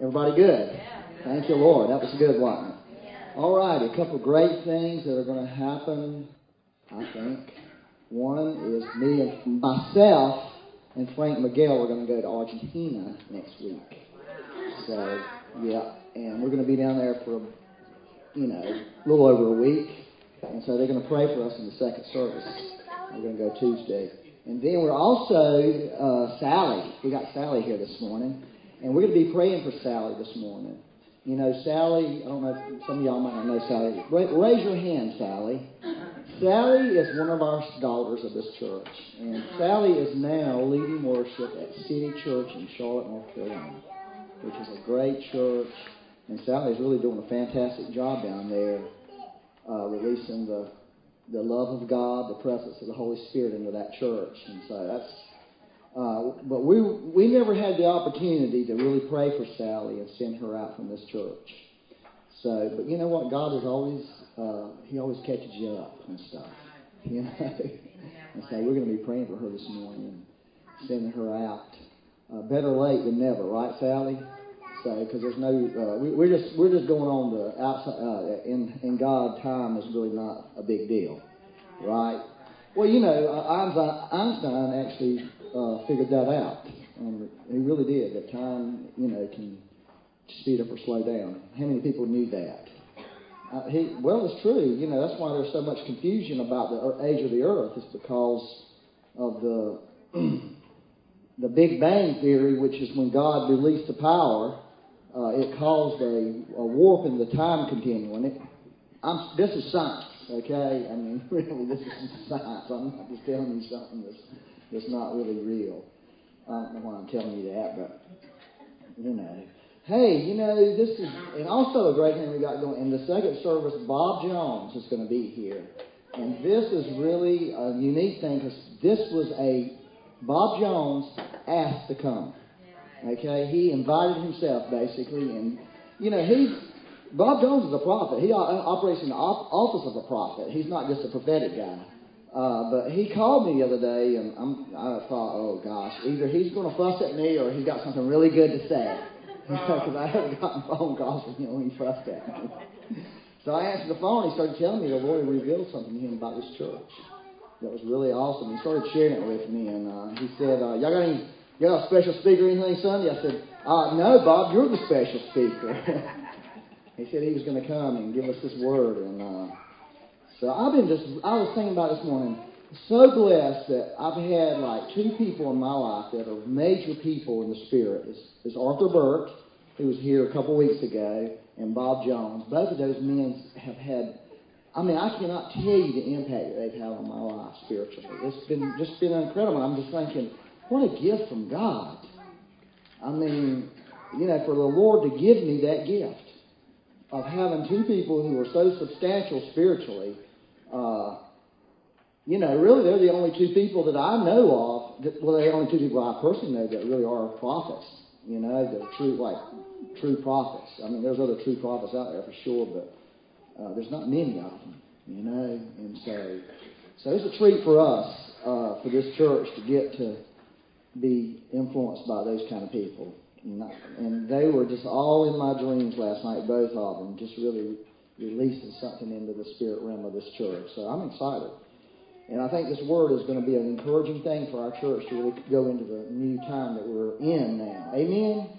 Everybody good? Thank you, Lord. That was a good, wasn't it? All right, a couple great things that are going to happen, I think. One is me and myself and Frank Miguel are going to go to Argentina next week. So, yeah, and we're going to be down there for, you know, a little over a week. And so they're going to pray for us in the second service. We're going to go Tuesday. And then we're also, uh, Sally. We got Sally here this morning. And we're going to be praying for Sally this morning. You know, Sally, I don't know, if some of y'all might not know Sally. Raise your hand, Sally. Sally is one of our daughters of this church. And Sally is now leading worship at City Church in Charlotte, North Carolina, which is a great church. And Sally is really doing a fantastic job down there, uh, releasing the the love of God, the presence of the Holy Spirit into that church. And so that's uh, but we we never had the opportunity to really pray for Sally and send her out from this church. So, but you know what? God is always uh, He always catches you up and stuff. You know, and so we're going to be praying for her this morning and sending her out. Uh, better late than never, right, Sally? So, because there's no, uh, we, we're just we're just going on the outside. Uh, in in God, time is really not a big deal, right? Well, you know, Einstein actually uh, figured that out. And he really did. That time, you know, can speed up or slow down. How many people knew that? Uh, he, well, it's true. You know, that's why there's so much confusion about the age of the Earth. It's because of the the Big Bang theory, which is when God released the power. Uh, it caused a, a warp in the time continuum. It, I'm, this is science, okay? I mean, really, this is science. I'm not just telling you something that's it's not really real. I don't know why I'm telling you that, but you know. Hey, you know, this is, and also a great thing we got going. In the second service, Bob Jones is going to be here. And this is really a unique thing because this was a, Bob Jones asked to come. Okay? He invited himself, basically. And, you know, he, Bob Jones is a prophet. He operates in the office of a prophet. He's not just a prophetic guy. Uh, but he called me the other day, and I'm, I thought, oh gosh, either he's going to fuss at me or he's got something really good to say. Because I haven't gotten phone calls from him when he fussed at me. so I answered the phone. He started telling me the Lord revealed something to him about this church. That was really awesome. He started sharing it with me, and uh, he said, uh, "Y'all got any? You got a special speaker or anything Sunday?" I said, uh, "No, Bob, you're the special speaker." He said he was going to come and give us this word, and uh, so I've been just, I was thinking about this morning, so blessed that I've had like two people in my life that are major people in the spirit. It's, it's Arthur Burk, who was here a couple weeks ago, and Bob Jones. Both of those men have had, I mean, I cannot tell you the impact that they've had on my life spiritually. It's been just been incredible. I'm just thinking, what a gift from God. I mean, you know, for the Lord to give me that gift of having two people who are so substantial spiritually uh, you know, really, they're the only two people that I know of. That, well, they're the only two people I personally know that really are prophets. You know, the true, like, true prophets. I mean, there's other true prophets out there for sure, but uh, there's not many of them. You know, and so, so it's a treat for us, uh, for this church to get to be influenced by those kind of people. And, and they were just all in my dreams last night, both of them, just really releasing something into the spirit realm of this church. So I'm excited. And I think this word is going to be an encouraging thing for our church to really go into the new time that we're in now. Amen?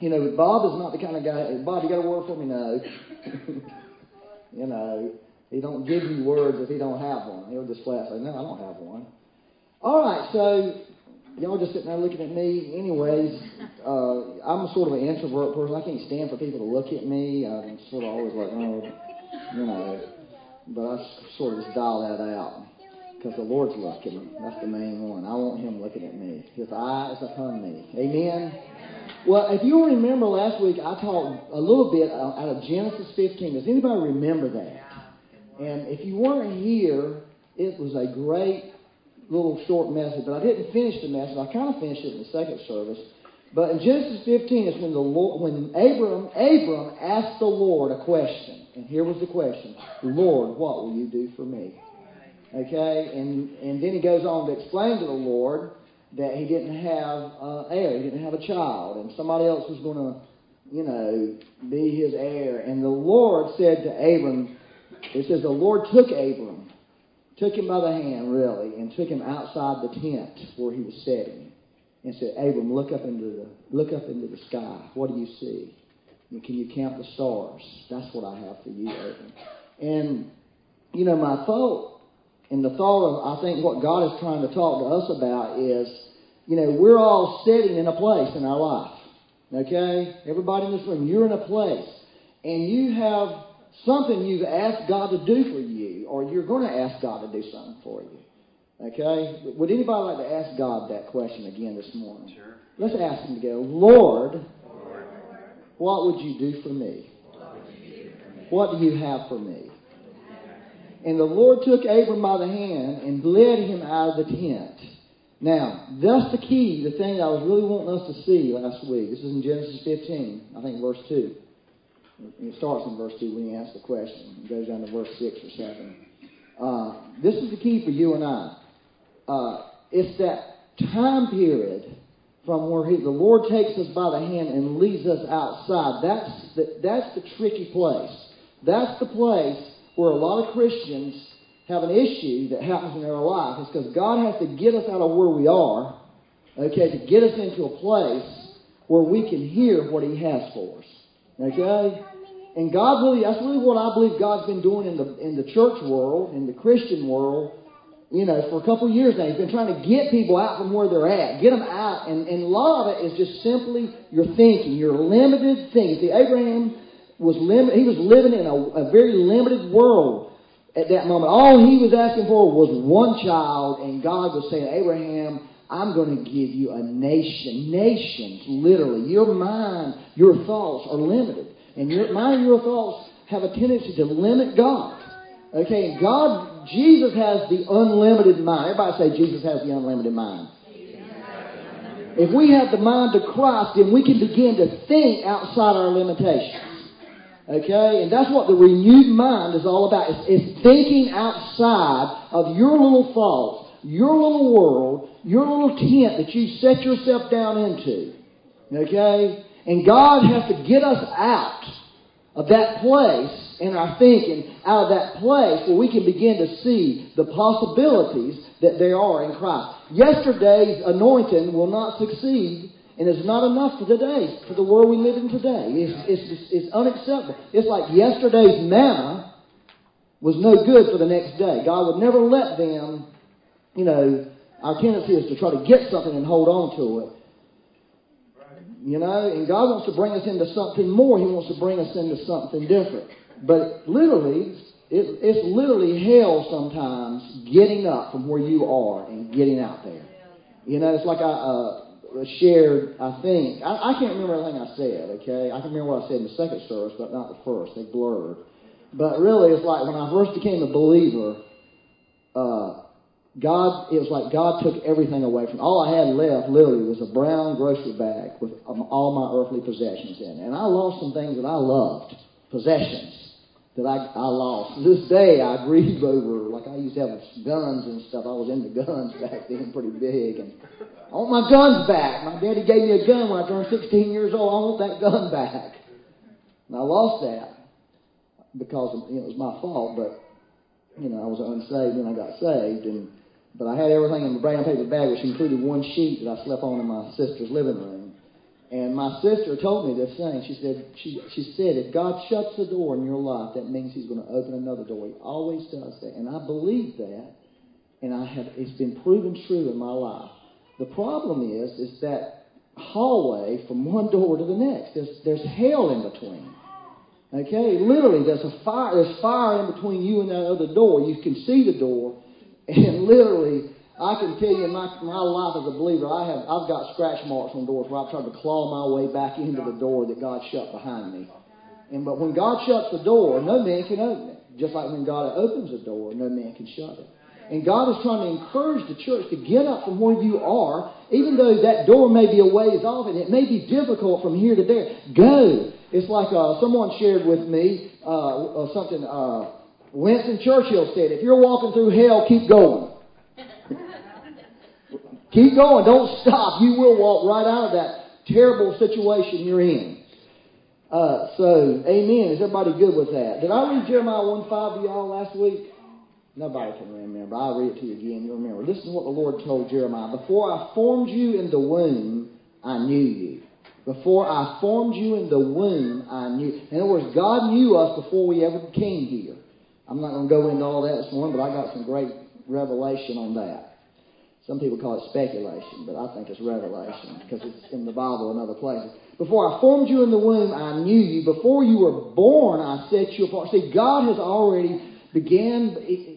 You know, Bob is not the kind of guy, hey, Bob, you got a word for me? No. you know, he don't give you words if he don't have one. He'll just flat say, no, I don't have one. All right, so y'all just sitting there looking at me. Anyways, uh, I'm sort of an introvert person. I can't stand for people to look at me. I'm sort of always like, oh, you know. But I sort of just dial that out because the Lord's looking. That's the main one. I want Him looking at me. His eye is upon me. Amen. Well, if you remember last week, I talked a little bit out of Genesis 15. Does anybody remember that? And if you weren't here, it was a great little short message, but I didn't finish the message. I kind of finished it in the second service. But in Genesis 15 is when the Lord, when Abram, Abram asked the Lord a question. And here was the question. Lord, what will you do for me? Okay? And, and then he goes on to explain to the Lord that he didn't have uh, heir, he didn't have a child, and somebody else was going to you know, be his heir. And the Lord said to Abram, it says the Lord took Abram, took him by the hand, really, and took him outside the tent where he was sitting, and said, Abram, look up into the look up into the sky. What do you see? And can you count the stars? That's what I have for you, Abram. And you know, my thought and the thought of I think what God is trying to talk to us about is, you know, we're all sitting in a place in our life. Okay? Everybody in this room, you're in a place. And you have something you've asked God to do for you, or you're going to ask God to do something for you. Okay? Would anybody like to ask God that question again this morning? Sure. Let's ask Him together. Lord, Lord, what would you do for me? What do you have for me? And the Lord took Abram by the hand and led him out of the tent. Now, that's the key, the thing I was really wanting us to see last week. This is in Genesis 15, I think verse 2. It starts in verse 2 when he asks the question. It goes down to verse 6 or 7. Uh, this is the key for you and I. Uh, it's that time period from where he, the Lord takes us by the hand and leads us outside. That's the, that's the tricky place. That's the place where a lot of Christians have an issue that happens in their life. It's because God has to get us out of where we are, okay, to get us into a place where we can hear what He has for us. Okay? And God really, that's really what I believe God's been doing in the, in the church world, in the Christian world, you know, for a couple years now. He's been trying to get people out from where they're at, get them out. And, and a lot of it is just simply your thinking, your limited thinking. See, Abraham was lim- he was living in a, a very limited world at that moment. All he was asking for was one child, and God was saying, Abraham, I'm going to give you a nation. Nations, literally. Your mind, your thoughts are limited. And your mind your thoughts have a tendency to limit God. Okay, God, Jesus has the unlimited mind. Everybody say Jesus has the unlimited mind. If we have the mind of Christ, then we can begin to think outside our limitations. Okay? And that's what the renewed mind is all about. It's, it's thinking outside of your little thoughts, your little world, your little tent that you set yourself down into. Okay? And God has to get us out of that place in our thinking, out of that place where we can begin to see the possibilities that there are in Christ. Yesterday's anointing will not succeed and it's not enough for today, for the world we live in today. It's, it's, it's unacceptable. It's like yesterday's manna was no good for the next day. God would never let them, you know, our tendency is to try to get something and hold on to it. You know, and God wants to bring us into something more. He wants to bring us into something different. But literally, it, it's literally hell sometimes getting up from where you are and getting out there. You know, it's like I uh, shared, I think, I, I can't remember everything I said, okay? I can remember what I said in the second service, but not the first. They blurred. But really, it's like when I first became a believer, uh, God, it was like God took everything away from All I had left, literally, was a brown grocery bag with um, all my earthly possessions in it. And I lost some things that I loved, possessions that I, I lost. To this day, I grieve over, like I used to have guns and stuff. I was into guns back then pretty big. And I want my guns back. My daddy gave me a gun when I turned 16 years old. I want that gun back. And I lost that because you know, it was my fault, but, you know, I was unsaved when I got saved. And but I had everything in the brown paper bag, which included one sheet that I slept on in my sister's living room. And my sister told me this thing. She said, she, she said, if God shuts the door in your life, that means He's going to open another door. He always does that. And I believe that. And I have, it's been proven true in my life. The problem is, is that hallway from one door to the next. There's, there's hell in between. Okay? Literally, there's a fire, there's fire in between you and that other door. You can see the door. And literally, I can tell you my, my life as a believer, I have, I've got scratch marks on doors where I've tried to claw my way back into the door that God shut behind me. And but when God shuts the door, no man can open it. Just like when God opens a door, no man can shut it. And God is trying to encourage the church to get up from where you are, even though that door may be a ways off and it may be difficult from here to there. Go. It's like uh, someone shared with me uh, uh, something. Uh, Winston Churchill said, if you're walking through hell, keep going. keep going. Don't stop. You will walk right out of that terrible situation you're in. Uh, so, amen. Is everybody good with that? Did I read Jeremiah 1 5 to y'all last week? Nobody can remember. I'll read it to you again. You remember. This is what the Lord told Jeremiah. Before I formed you in the womb, I knew you. Before I formed you in the womb, I knew. In other words, God knew us before we ever came here. I'm not going to go into all that this morning, but I got some great revelation on that. Some people call it speculation, but I think it's revelation because it's in the Bible and other places. Before I formed you in the womb, I knew you. Before you were born, I set you apart. See, God has already began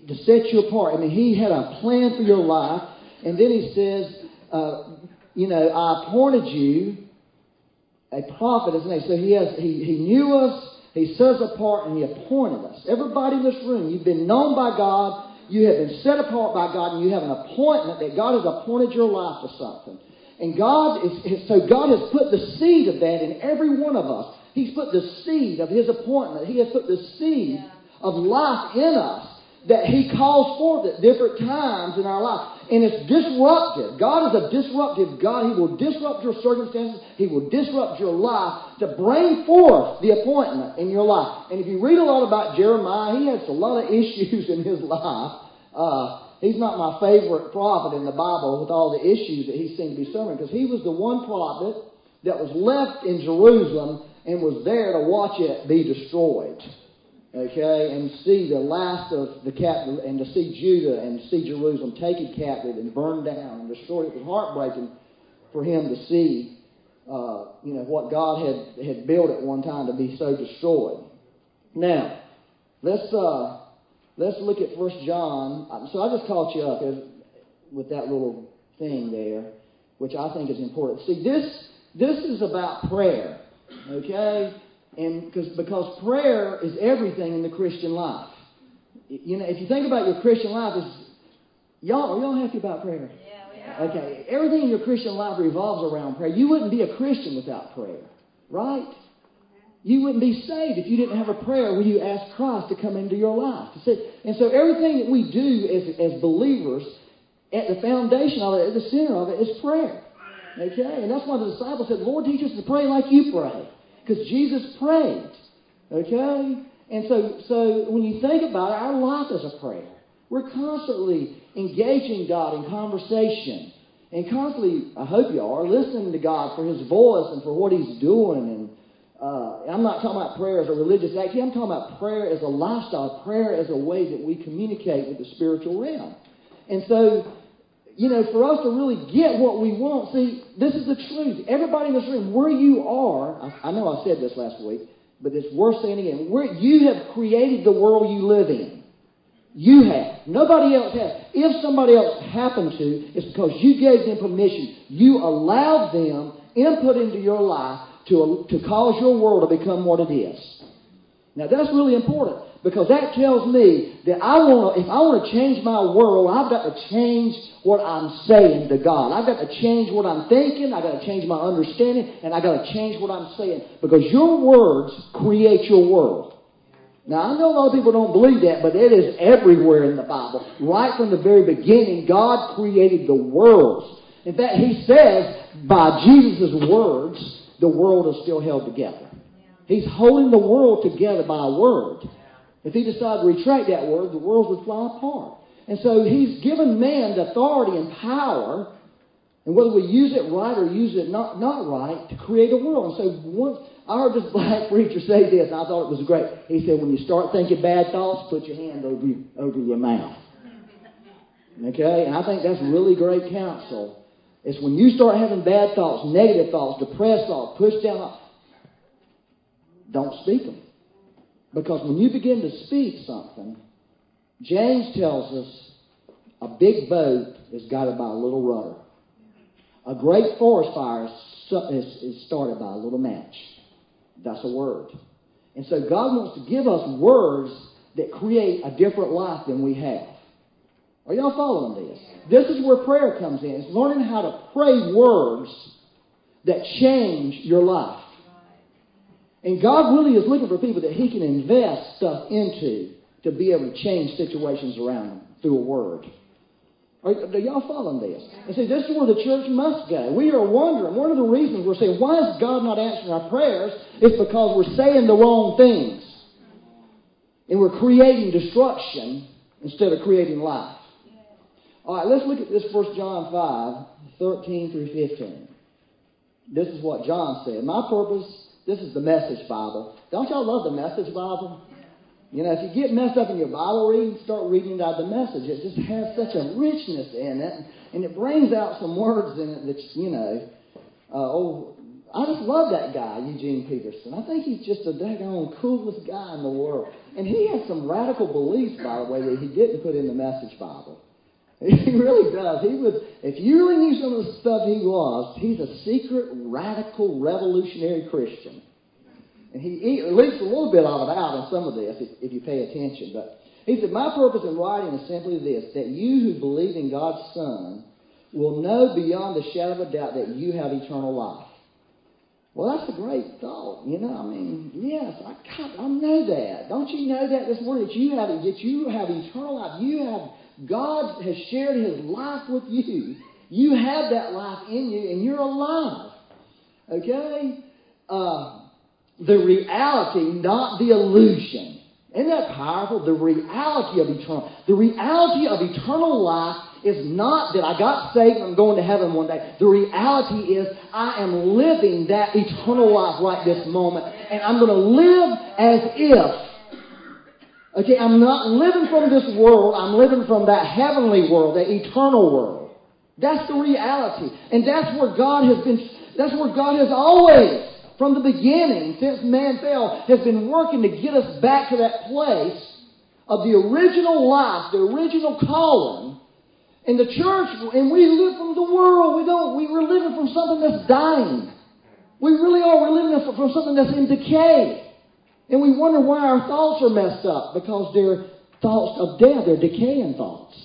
to set you apart. I mean, He had a plan for your life, and then He says, uh, you know, I appointed you a prophet, isn't he? So He has He, he knew us. He set us apart and He appointed us. Everybody in this room, you've been known by God. You have been set apart by God, and you have an appointment that God has appointed your life to something. And God is, so God has put the seed of that in every one of us. He's put the seed of His appointment. He has put the seed yeah. of life in us that He calls forth at different times in our life. And it's disruptive. God is a disruptive God. He will disrupt your circumstances. He will disrupt your life to bring forth the appointment in your life. And if you read a lot about Jeremiah, he has a lot of issues in his life. Uh, he's not my favorite prophet in the Bible with all the issues that he seemed to be serving because he was the one prophet that was left in Jerusalem and was there to watch it be destroyed okay, and see the last of the captive, and to see Judah and see Jerusalem taken captive and burned down and destroyed. It was heartbreaking for him to see, uh, you know, what God had had built at one time to be so destroyed. Now, let's uh, let's look at First John. Um, so I just caught you up with that little thing there, which I think is important. See, this this is about prayer, okay? And because, because prayer is everything in the Christian life. You know, if you think about your Christian life, is y'all are y'all happy about prayer? Yeah, Okay, everything in your Christian life revolves around prayer. You wouldn't be a Christian without prayer, right? You wouldn't be saved if you didn't have a prayer where you ask Christ to come into your life. And so everything that we do as, as believers, at the foundation of it, at the center of it, is prayer. Okay? And that's why the disciples said, Lord, teach us to pray like you pray. Because Jesus prayed. Okay? And so, so when you think about it, our life is a prayer. We're constantly engaging God in conversation. And constantly, I hope you are, listening to God for His voice and for what He's doing. And uh, I'm not talking about prayer as a religious act. I'm talking about prayer as a lifestyle, prayer as a way that we communicate with the spiritual realm. And so you know, for us to really get what we want, see, this is the truth. Everybody in this room, where you are, I, I know I said this last week, but it's worth saying again. Where you have created the world you live in. You have. Nobody else has. If somebody else happened to, it's because you gave them permission. You allowed them input into your life to, to cause your world to become what it is. Now that's really important. Because that tells me that I want to, if I want to change my world, I've got to change what I'm saying to God. I've got to change what I'm thinking. I've got to change my understanding. And I've got to change what I'm saying. Because your words create your world. Now, I know a lot of people don't believe that, but it is everywhere in the Bible. Right from the very beginning, God created the worlds. In fact, He says, by Jesus' words, the world is still held together. He's holding the world together by a word. If he decided to retract that word, the world would fly apart. And so he's given man the authority and power, and whether we use it right or use it not, not right, to create a world. And so once I heard this black preacher say this, and I thought it was great. He said, when you start thinking bad thoughts, put your hand over, over your mouth. Okay? And I think that's really great counsel. It's when you start having bad thoughts, negative thoughts, depressed thoughts, push down, don't speak them. Because when you begin to speak something, James tells us a big boat is guided by a little rudder. A great forest fire is started by a little match. That's a word. And so God wants to give us words that create a different life than we have. Are y'all following this? This is where prayer comes in. It's learning how to pray words that change your life. And God really is looking for people that He can invest stuff into to be able to change situations around them through a word. Are, are y'all following this? And see, this is where the church must go. We are wondering, one of the reasons we're saying, why is God not answering our prayers? It's because we're saying the wrong things. And we're creating destruction instead of creating life. All right, let's look at this 1 John 5, 13 through 15. This is what John said. My purpose, this is the Message Bible. Don't y'all love the Message Bible? You know, if you get messed up in your Bible reading, start reading out the message. It just has such a richness in it, and it brings out some words in it that, you know, uh, oh, I just love that guy, Eugene Peterson. I think he's just the daggone coolest guy in the world. And he has some radical beliefs, by the way, that he didn't put in the Message Bible. He really does. He was, if you really knew some of the stuff he was, he's a secret, radical, revolutionary Christian. And he, he leaks a little bit of it out in some of this if, if you pay attention. But he said, My purpose in writing is simply this that you who believe in God's Son will know beyond the shadow of a doubt that you have eternal life. Well, that's a great thought, you know. I mean, yes, I God, I know that. Don't you know that this morning that you have that you have eternal life. You have God has shared His life with you. You have that life in you, and you're alive. Okay? Uh, the reality, not the illusion. Isn't that powerful? The reality of eternal. The reality of eternal life is not that I got saved and I'm going to heaven one day. The reality is I am living that eternal life right this moment, and I'm going to live as if Okay, I'm not living from this world, I'm living from that heavenly world, that eternal world. That's the reality. And that's where God has been, that's where God has always, from the beginning, since man fell, has been working to get us back to that place of the original life, the original calling. In the church, and we live from the world. We don't, we, we're living from something that's dying. We really are. We're living from something that's in decay. And we wonder why our thoughts are messed up because they're thoughts of death, they're decaying thoughts.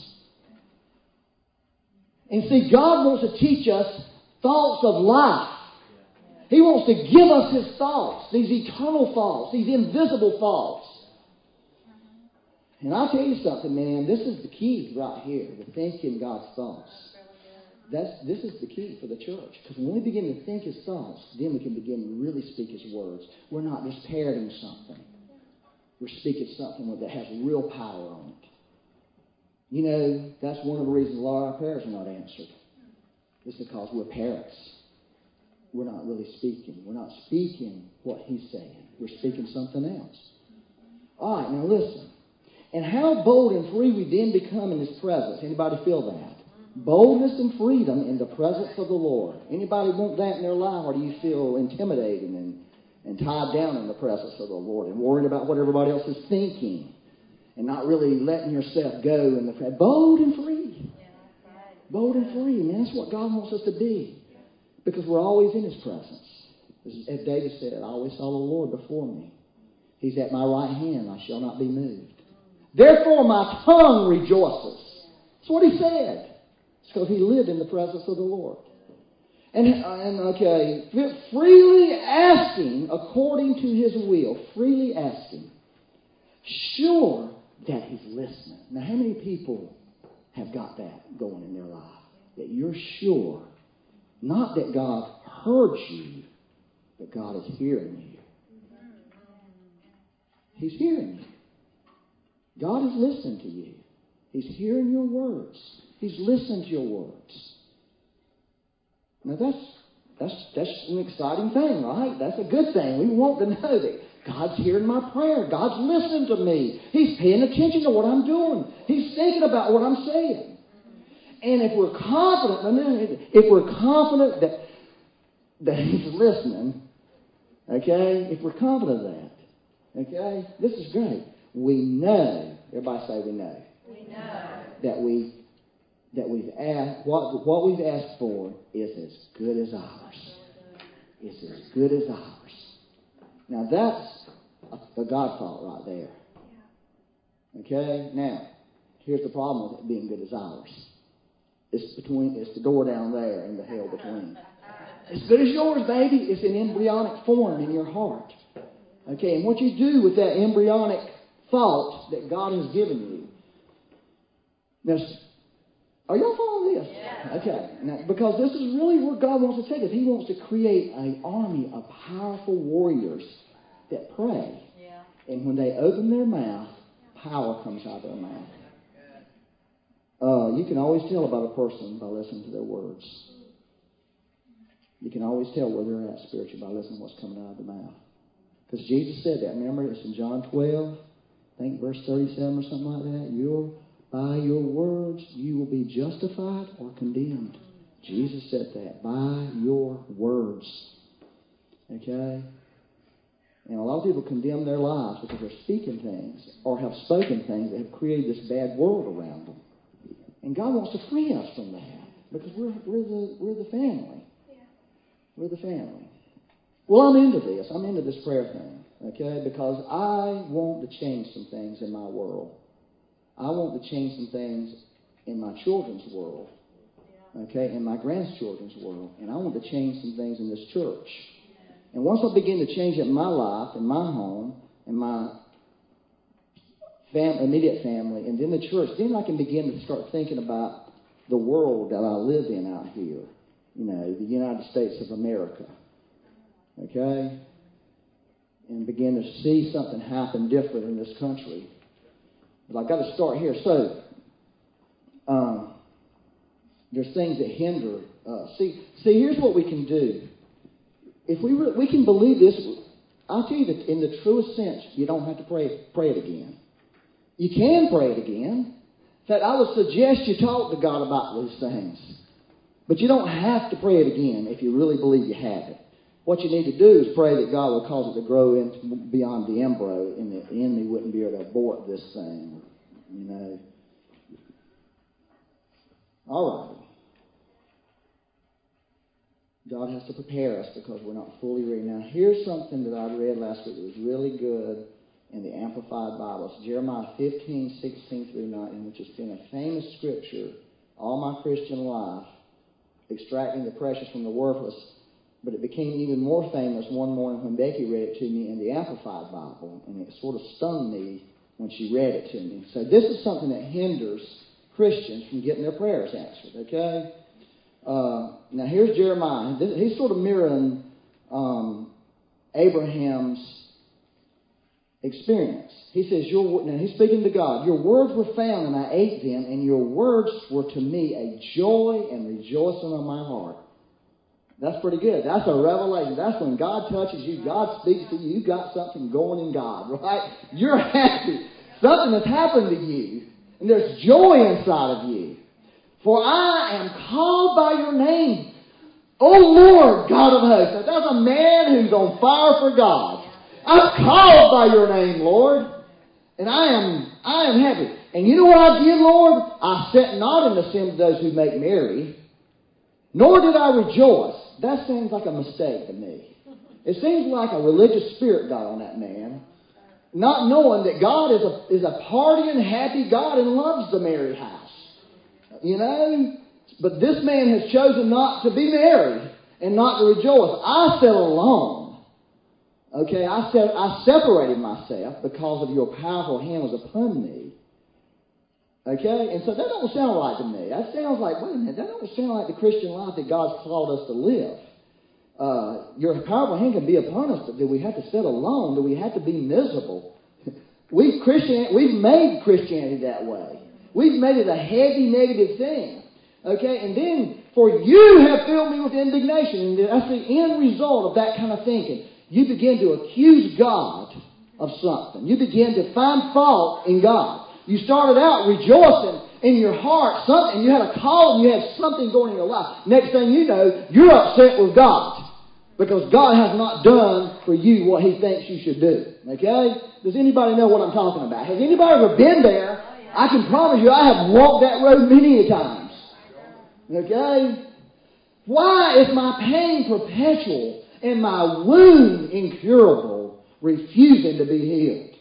And see, God wants to teach us thoughts of life. He wants to give us His thoughts, these eternal thoughts, these invisible thoughts. And I'll tell you something, man, this is the key right here, the thinking God's thoughts. That's, this is the key for the church. Because when we begin to think His thoughts, then we can begin to really speak His words. We're not just parroting something. We're speaking something that has real power on it. You know, that's one of the reasons a lot of our prayers are not answered. It's because we're parrots. We're not really speaking. We're not speaking what He's saying. We're speaking something else. All right, now listen. And how bold and free we then become in His presence. Anybody feel that? Boldness and freedom in the presence of the Lord. Anybody want that in their life, or do you feel intimidated and, and tied down in the presence of the Lord and worried about what everybody else is thinking and not really letting yourself go in the bold and free? Bold and free, man. That's what God wants us to be because we're always in His presence. As David said, I always saw the Lord before me. He's at my right hand, I shall not be moved. Therefore, my tongue rejoices. That's what he said. Because he lived in the presence of the Lord. And, and okay, freely asking according to his will, freely asking, sure that he's listening. Now, how many people have got that going in their life? That you're sure, not that God heard you, but God is hearing you. He's hearing you. God is listening to you. He's hearing your words. He's listened to your words. Now that's that's that's an exciting thing, right? That's a good thing. We want to know that God's hearing my prayer. God's listening to me. He's paying attention to what I'm doing. He's thinking about what I'm saying. And if we're confident, if we're confident that that He's listening, okay, if we're confident of that, okay, this is great. We know. Everybody say we know. We know that we that we've asked, what, what we've asked for is as good as ours. It's as good as ours. Now that's a, a God thought right there. Okay? Now, here's the problem with it being good as ours. It's between it's the door down there and the hell between. As good as yours, baby. It's an embryonic form in your heart. Okay, and what you do with that embryonic thought that God has given you. Now, Are y'all following this? Yeah. Okay. Now, because this is really where God wants to take us. He wants to create an army of powerful warriors that pray. Yeah. And when they open their mouth, power comes out of their mouth. Uh, you can always tell about a person by listening to their words. You can always tell where they're at spiritually by listening to what's coming out of their mouth. Because Jesus said that. Remember, it's in John 12, I think verse 37 or something like that. Your, by your words, you will be justified or condemned. Jesus said that. By your words. Okay? And a lot of people condemn their lives because they're speaking things or have spoken things that have created this bad world around them. And God wants to free us from that because we're, we're, the, we're the family. We're the family. Well, I'm into this. I'm into this prayer thing, okay? Because I want to change some things in my world. I want to change some things in my children's world, okay, in my grandchildren's world. And I want to change some things in this church. And once I begin to change it in my life, in my home, in my fam- immediate family, and then the church, then I can begin to start thinking about the world that I live in out here. You know, the United States of America. Okay? And begin to see something happen different in this country. But I've got to start here. So, um, there's things that hinder us. See, see, here's what we can do. If we re- we can believe this, I'll tell you that in the truest sense, you don't have to pray pray it again. You can pray it again. In fact, I would suggest you talk to God about these things. But you don't have to pray it again if you really believe you have it. What you need to do is pray that God will cause it to grow into beyond the embryo and the enemy wouldn't be able to abort this thing. You know. All right. God has to prepare us because we're not fully ready. Now, here's something that I read last week that was really good in the Amplified Bible. Jeremiah 15, 16 through 19, which has been a famous scripture all my Christian life, extracting the precious from the worthless. But it became even more famous one morning when Becky read it to me in the Amplified Bible, and it sort of stung me when she read it to me. So this is something that hinders Christians from getting their prayers answered, okay? Uh, now here's Jeremiah. He's sort of mirroring um, Abraham's experience. He says, your, now he's speaking to God. Your words were found and I ate them, and your words were to me a joy and rejoicing on my heart. That's pretty good. That's a revelation. That's when God touches you, God speaks to you, you got something going in God, right? You're happy. Something has happened to you, and there's joy inside of you. For I am called by your name. O Lord, God of hosts. Now, that's a man who's on fire for God. I'm called by your name, Lord. And I am, I am happy. And you know what I did, Lord? I sat not in the sin of those who make merry, nor did I rejoice. That seems like a mistake to me. It seems like a religious spirit got on that man. Not knowing that God is a, is a partying, happy God and loves the merry house. You know? But this man has chosen not to be merry and not to rejoice. I fell alone. Okay, I said I separated myself because of your powerful hand was upon me. Okay, and so that don't sound right to me. That sounds like wait a minute, that don't sound like the Christian life that God's called us to live. Uh, your powerful hand can be upon us, do we have to sit alone? Do we have to be miserable? we've, Christian, we've made Christianity that way. We've made it a heavy, negative thing. Okay, and then for you have filled me with indignation, and that's the end result of that kind of thinking. You begin to accuse God of something. You begin to find fault in God. You started out rejoicing in your heart, something you had a call and you had something going in your life. Next thing you know, you're upset with God. Because God has not done for you what He thinks you should do. Okay? Does anybody know what I'm talking about? Has anybody ever been there? I can promise you I have walked that road many a times. Okay? Why is my pain perpetual and my wound incurable, refusing to be healed?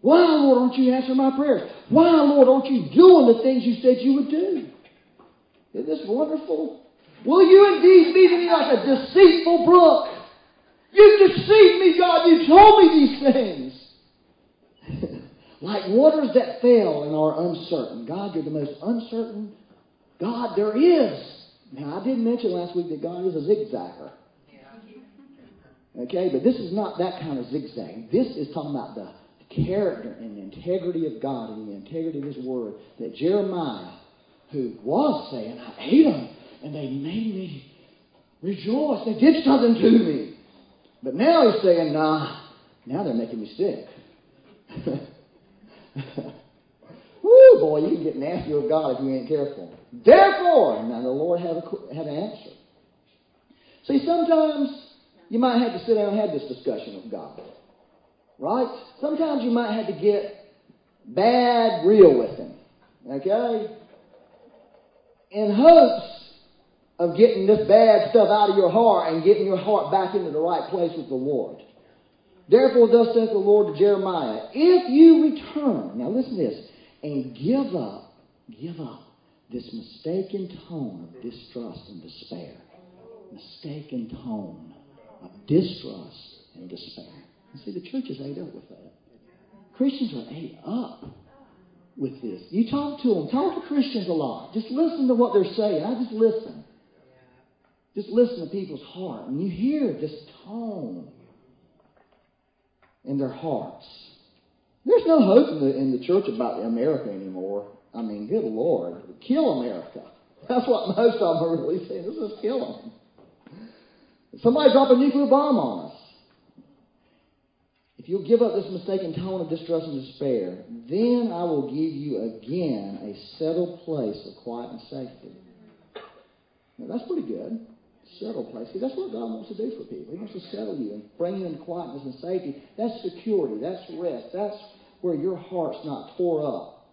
Why, Lord, don't you answer my prayers? Why, Lord, aren't you doing the things you said you would do? Isn't this wonderful? Will you indeed be to me like a deceitful brook? You deceived me, God. You told me these things. like waters that fail and are uncertain. God, you're the most uncertain God, there is. Now, I didn't mention last week that God is a zigzagger. Okay, but this is not that kind of zigzag. This is talking about the character and the integrity of God and the integrity of His Word. That Jeremiah, who was saying, I ate them and they made me rejoice. They did something to me. But now he's saying, nah, now they're making me sick. Woo, boy, you can get nasty with God if you ain't careful. Therefore, now the Lord had, a, had an answer. See, sometimes you might have to sit down and have this discussion with God. Right? Sometimes you might have to get bad real with Him. Okay? In hopes of getting this bad stuff out of your heart and getting your heart back into the right place with the Lord. Therefore, thus saith the Lord to Jeremiah, if you return, now listen to this, and give up, give up this mistaken tone of distrust and despair. Mistaken tone of distrust and despair. And see, the church is ate up with that. Christians are ate up with this. You talk to them, talk to Christians a lot. Just listen to what they're saying. I just listen. Just listen to people's heart, and you hear this tone in their hearts. There's no hope in the, in the church about America anymore. I mean, good Lord, kill America. That's what most of them are really saying. Let's just kill them. Somebody drop a nuclear bomb on us. If you'll give up this mistaken tone of distrust and despair, then I will give you again a settled place of quiet and safety. Now, that's pretty good Settled place. That's what God wants to do for people. He wants to settle you and bring you into quietness and safety. That's security. That's rest. That's where your heart's not tore up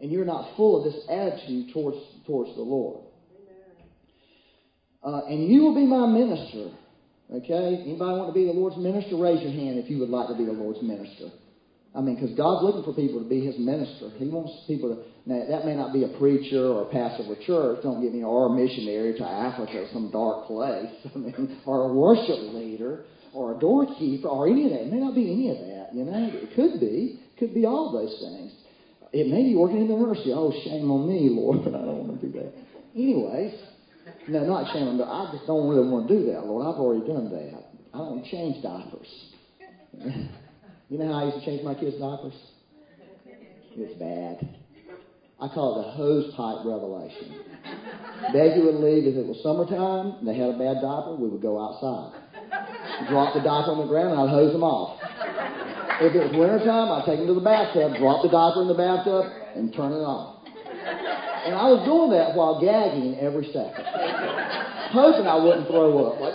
and you're not full of this attitude towards towards the Lord. Uh, and you will be my minister. Okay? Anybody want to be the Lord's minister? Raise your hand if you would like to be the Lord's minister. I mean, because God's looking for people to be His minister. He wants people to. Now, that may not be a preacher or a pastor of a church. Don't get me, or a missionary to Africa, or some dark place. I mean, or a worship leader, or a doorkeeper, or any of that. It may not be any of that. You know, it could be. It could be all those things. It may be working in the nursery. Oh, shame on me, Lord. I don't want to do that. Anyways, no, not on me. I just don't really want to do that, Lord. I've already done that. I don't change diapers. You know how I used to change my kids' diapers? It's bad. I call it the hose pipe revelation. Becky would leave if it was summertime and they had a bad diaper, we would go outside. Drop the diaper on the ground and I'd hose them off. If it was wintertime, I'd take them to the bathtub, drop the diaper in the bathtub, and turn it on. And I was doing that while gagging every second. Hoping I wouldn't throw up. Like,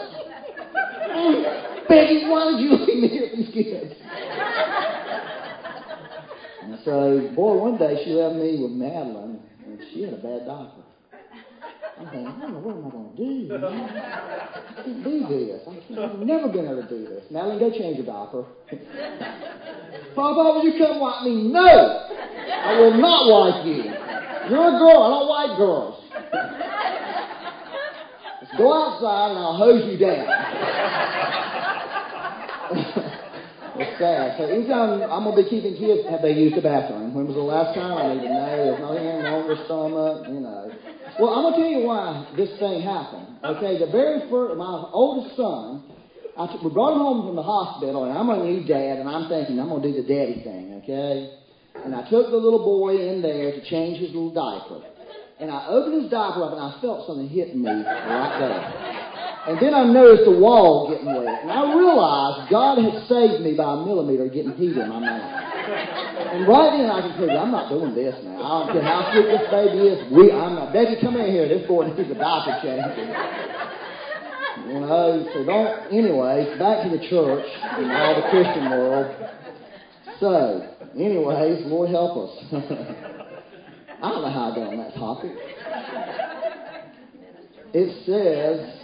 Becky, why did you leave me here with these kids? And so, boy, one day she left me with Madeline, and she had a bad diaper. I'm thinking, know what am I going to do? I can't do this. I I've never been able to do this. Madeline, go change your diaper. Papa, will you come wipe me? No! I will not wipe you. You're a girl. I don't wipe girls. Go outside and I'll hose you down. it's sad. So anytime I'm gonna be keeping kids, have they used the bathroom? When was the last time? I need to know. There's nothing wrong with stomach, you know. Well, I'm gonna tell you why this thing happened. Okay, the very first, my oldest son, I t- we brought him home from the hospital, and I'm a new dad, and I'm thinking I'm gonna do the daddy thing, okay? And I took the little boy in there to change his little diaper. And I opened his diaper up, and I felt something hitting me right there. And then I noticed the wall getting wet. And I realized God had saved me by a millimeter getting heat in my mouth. And right then I concluded, I'm not doing this now. I don't care how sick this baby is. We, I'm not. Baby, come in here. This boy needs a diaper change. You know, so don't, anyways, back to the church and all the Christian world. So, anyways, Lord help us. I don't know how I got on that topic. It says,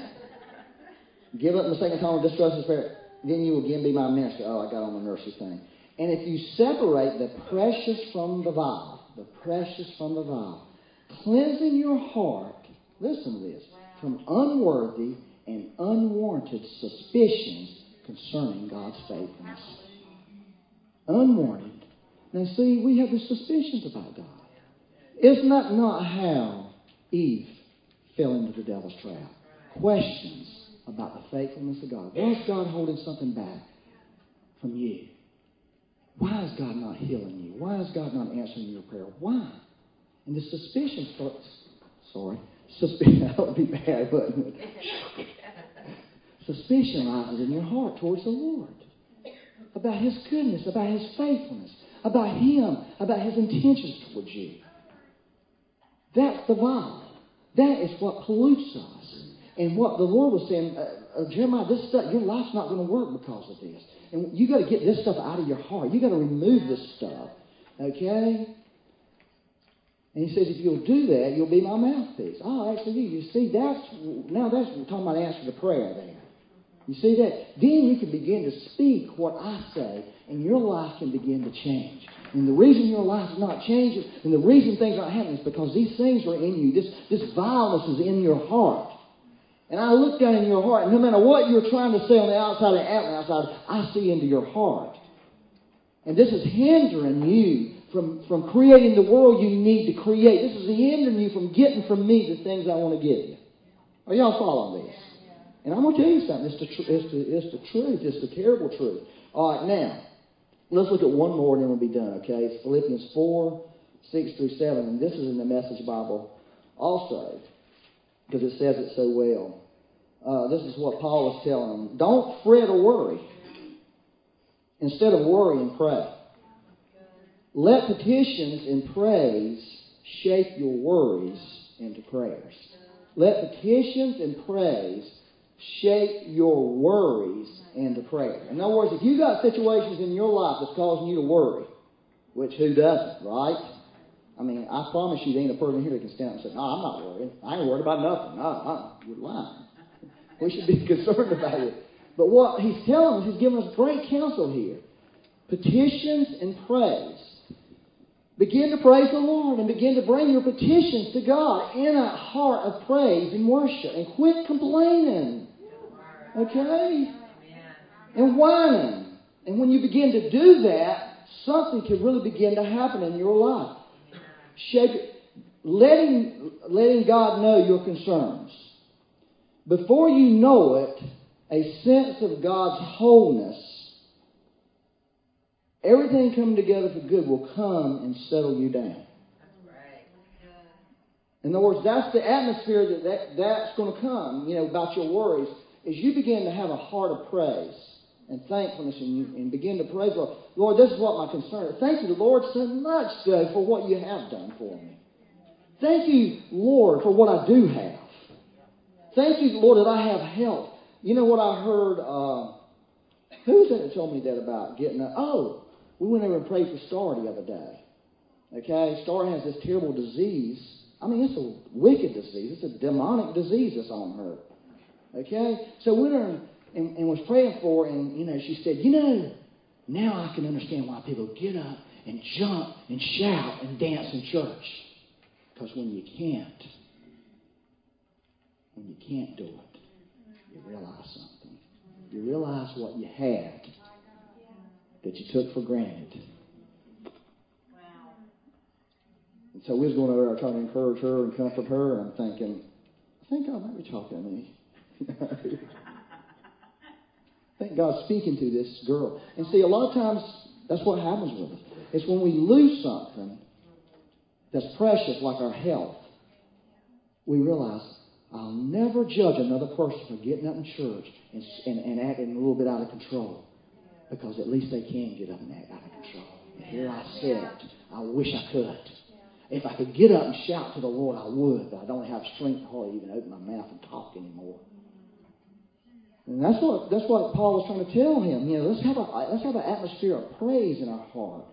Give up the second time of distrust and despair. Then you will again be my minister. Oh, I got on the nursery thing. And if you separate the precious from the vile, the precious from the vile, cleansing your heart, listen to this, from unworthy and unwarranted suspicions concerning God's faithfulness. Unwarranted. Now, see, we have the suspicions about God. Isn't that not how Eve fell into the devil's trap. Questions about the faithfulness of God. Why is God holding something back from you? Why is God not healing you? Why is God not answering your prayer? Why? And the suspicion starts, sorry, suspicion, that would be bad, wouldn't it? suspicion rises in your heart towards the Lord about His goodness, about His faithfulness, about Him, about His intentions towards you. That's the vile. That is what pollutes us. And what the Lord was saying, uh, uh, Jeremiah, this stuff, your life's not going to work because of this. And you got to get this stuff out of your heart. You got to remove this stuff. Okay? And he says, if you'll do that, you'll be my mouthpiece. Oh, actually, you see, that's now that's talking about answer to prayer there. You see that? Then you can begin to speak what I say, and your life can begin to change. And the reason your life is not changing, and the reason things aren't happening is because these things are in you. This, this vileness is in your heart. And I look down in your heart, and no matter what you're trying to say on the outside and outside, I see into your heart. And this is hindering you from, from creating the world you need to create. This is hindering you from getting from me the things I want to give you. Are y'all following this? And I'm going to tell you something. It's the, tr- it's, the, it's the truth. It's the terrible truth. All right, now, let's look at one more and then we'll be done, okay? It's Philippians 4, 6 through 7. And this is in the Message Bible also because it says it so well. Uh, this is what Paul was telling them. Don't fret or worry. Instead of worrying, pray. Let petitions and praise shape your worries into prayers. Let petitions and praise shape your worries into prayer. In other words, if you've got situations in your life that's causing you to worry, which who doesn't, right? I mean, I promise you, there ain't a person here that can stand up and say, "No, I'm not worried. I ain't worried about nothing." No, you're lying. We should be concerned about it. But what he's telling us, he's giving us great counsel here. Petitions and praise. Begin to praise the Lord and begin to bring your petitions to God in a heart of praise and worship. And quit complaining. Okay? And whining. And when you begin to do that, something can really begin to happen in your life. Shape, letting, letting God know your concerns. Before you know it, a sense of God's wholeness, everything coming together for good will come and settle you down. In other words, that's the atmosphere that, that that's going to come, you know, about your worries, is you begin to have a heart of praise and thankfulness and, and begin to praise the Lord. Lord, this is what my concern is. Thank you, Lord, so much today for what you have done for me. Thank you, Lord, for what I do have. Thank you, Lord, that I have health. You know what I heard? Uh, who was that told me that about getting a, Oh, we went over and prayed for Star the other day. Okay? Star has this terrible disease. I mean, it's a wicked disease. It's a demonic disease that's on her. Okay? So we went over and, and was praying for her, and, you know, she said, You know, now I can understand why people get up and jump and shout and dance in church. Because when you can't, when you can't do it, you realize something. You realize what you had that you took for granted. Wow. And so we was going over there trying to encourage her and comfort her, and I'm thinking, I think God might be talking to me. I think God's speaking to this girl. And see, a lot of times that's what happens with us. It's when we lose something that's precious, like our health, we realize I'll never judge another person for getting up in church and, and, and acting a little bit out of control. Because at least they can get up and act out of control. And here I sit. I wish I could. If I could get up and shout to the Lord, I would, but I don't have strength to hardly even open my mouth and talk anymore. And that's what that's what Paul was trying to tell him. You know, let's have a let's have an atmosphere of praise in our heart.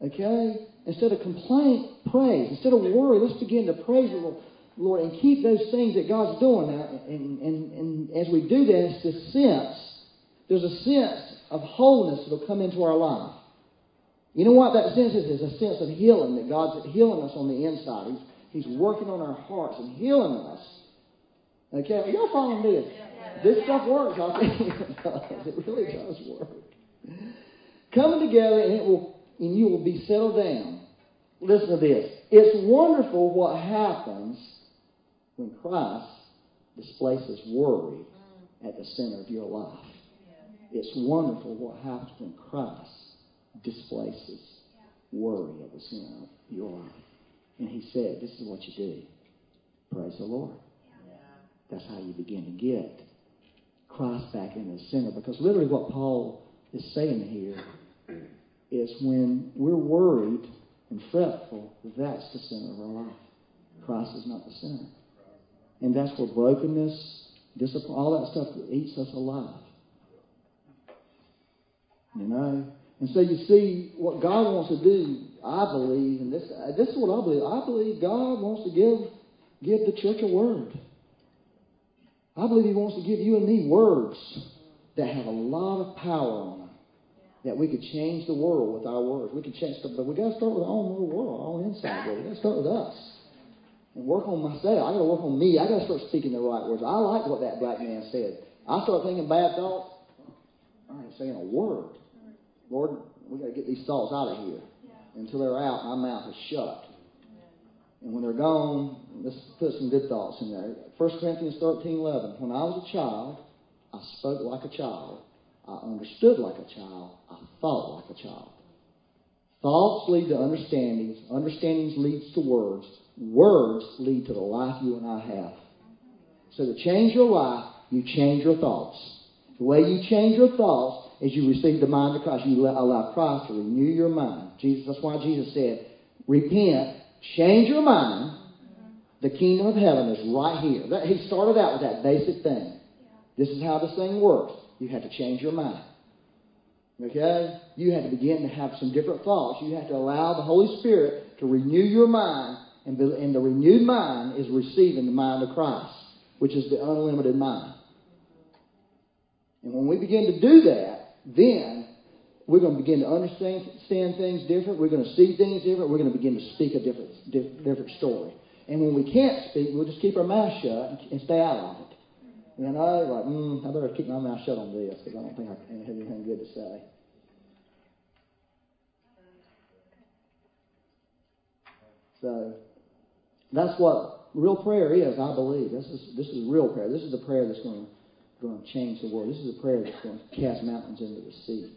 Okay? Instead of complaint, praise. Instead of worry, let's begin to praise the Lord. And keep those things that God's doing now. And, and, and as we do this, this sense, there's a sense of wholeness that will come into our life. You know what that sense is? It's a sense of healing, that God's healing us on the inside. He's, he's working on our hearts and healing us. Okay, are y'all following this? This stuff works. I'll tell you it does. It really does work. Coming together and it will and you will be settled down. Listen to this. It's wonderful what happens when Christ displaces worry at the center of your life. It's wonderful what happens when Christ displaces worry at the center of your life. And he said, This is what you do. Praise the Lord. That's how you begin to get Christ back in the center. Because literally what Paul is saying here is when we're worried and fretful, that's the center of our life. Christ is not the center. And that's where brokenness, discipline, all that stuff eats us alive. You know? And so you see, what God wants to do, I believe, and this, uh, this is what I believe. I believe God wants to give, give the church a word. I believe He wants to give you and me words that have a lot of power on them. That we could change the world with our words. We could change stuff, but we got to start with our own little world, our own inside world. We got to start with us and work on myself. I got to work on me. I got to start speaking the right words. I like what that black man said. I start thinking bad thoughts. I ain't saying a word. Lord, we got to get these thoughts out of here. Until they're out, my mouth is shut. And when they're gone, let's put some good thoughts in there. 1 Corinthians 13 11. When I was a child, I spoke like a child. I understood like a child. I thought like a child. Thoughts lead to understandings. Understandings leads to words. Words lead to the life you and I have. So to change your life, you change your thoughts. The way you change your thoughts is you receive the mind of Christ. You allow Christ to renew your mind. Jesus, that's why Jesus said, repent, change your mind. The kingdom of heaven is right here. That, he started out with that basic thing. This is how this thing works. You have to change your mind. Okay? You have to begin to have some different thoughts. You have to allow the Holy Spirit to renew your mind. And, and the renewed mind is receiving the mind of Christ, which is the unlimited mind. And when we begin to do that, then we're going to begin to understand things different. We're going to see things different. We're going to begin to speak a different, different story. And when we can't speak, we'll just keep our mouth shut and stay out of it. You know, like, mm, I better keep my mouth shut on this because I don't think I have anything good to say. So that's what real prayer is, I believe. This is this is real prayer. This is the prayer that's going to going to change the world. This is a prayer that's going to cast mountains into the sea.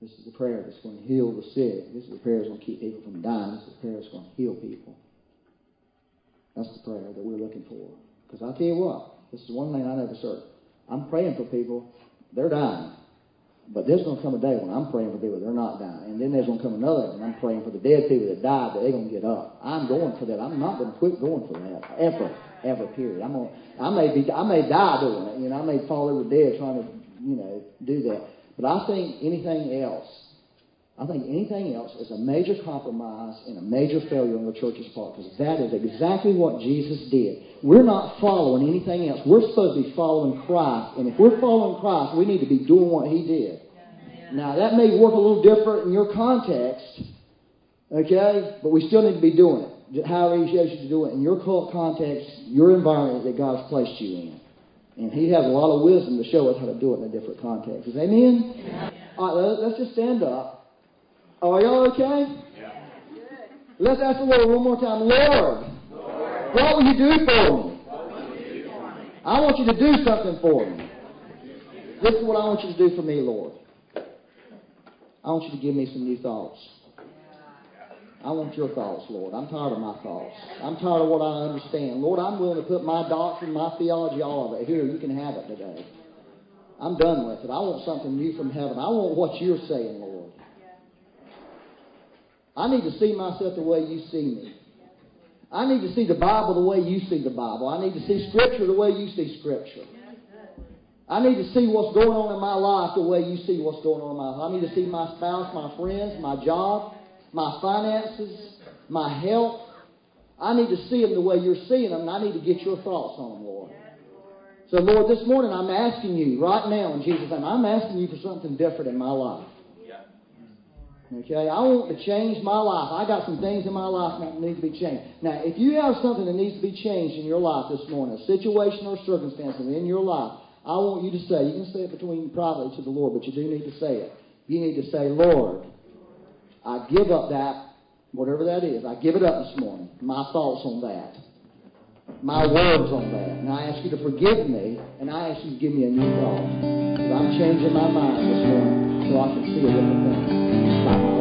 This is a prayer that's going to heal the sick. This is a prayer that's going to keep people from dying. This is a prayer that's going to heal people. That's the prayer that we're looking for. Because I tell you what, this is one thing I never serve. I'm praying for people, they're dying. But there's going to come a day when I'm praying for people they're not dying. And then there's going to come another when I'm praying for the dead people that died that they're going to get up. I'm going for that. I'm not going to quit going for that. Ever. Ever, period. I'm to, I may be, I may die doing it. You know, I may fall over dead trying to, you know, do that. But I think anything else I think anything else is a major compromise and a major failure on the church's part because that is exactly what Jesus did. We're not following anything else. We're supposed to be following Christ. And if we're following Christ, we need to be doing what He did. Now, that may work a little different in your context, okay? But we still need to be doing it. However He shows you to do it in your cult context, your environment that God's placed you in. And He has a lot of wisdom to show us how to do it in a different context. Amen? All right, let's just stand up. Are y'all okay? Yeah. Let's ask the Lord one more time. Lord, Lord. what will you do for me? I want you to do something for me. This is what I want you to do for me, Lord. I want you to give me some new thoughts. I want your thoughts, Lord. I'm tired of my thoughts. I'm tired of what I understand. Lord, I'm willing to put my doctrine, my theology, all of it. Here, you can have it today. I'm done with it. I want something new from heaven. I want what you're saying, Lord. I need to see myself the way you see me. I need to see the Bible the way you see the Bible. I need to see Scripture the way you see Scripture. I need to see what's going on in my life the way you see what's going on in my life. I need to see my spouse, my friends, my job, my finances, my health. I need to see them the way you're seeing them, and I need to get your thoughts on them, Lord. So, Lord, this morning I'm asking you, right now in Jesus' name, I'm asking you for something different in my life. Okay, I want to change my life. I got some things in my life that need to be changed. Now, if you have something that needs to be changed in your life this morning, a situation or circumstance in your life, I want you to say, you can say it between privately to the Lord, but you do need to say it. You need to say, Lord, I give up that, whatever that is, I give it up this morning. My thoughts on that. my words on that. And I ask you to forgive me, and I ask you to give me a new thought. I'm changing my mind this morning so I can see a different thing.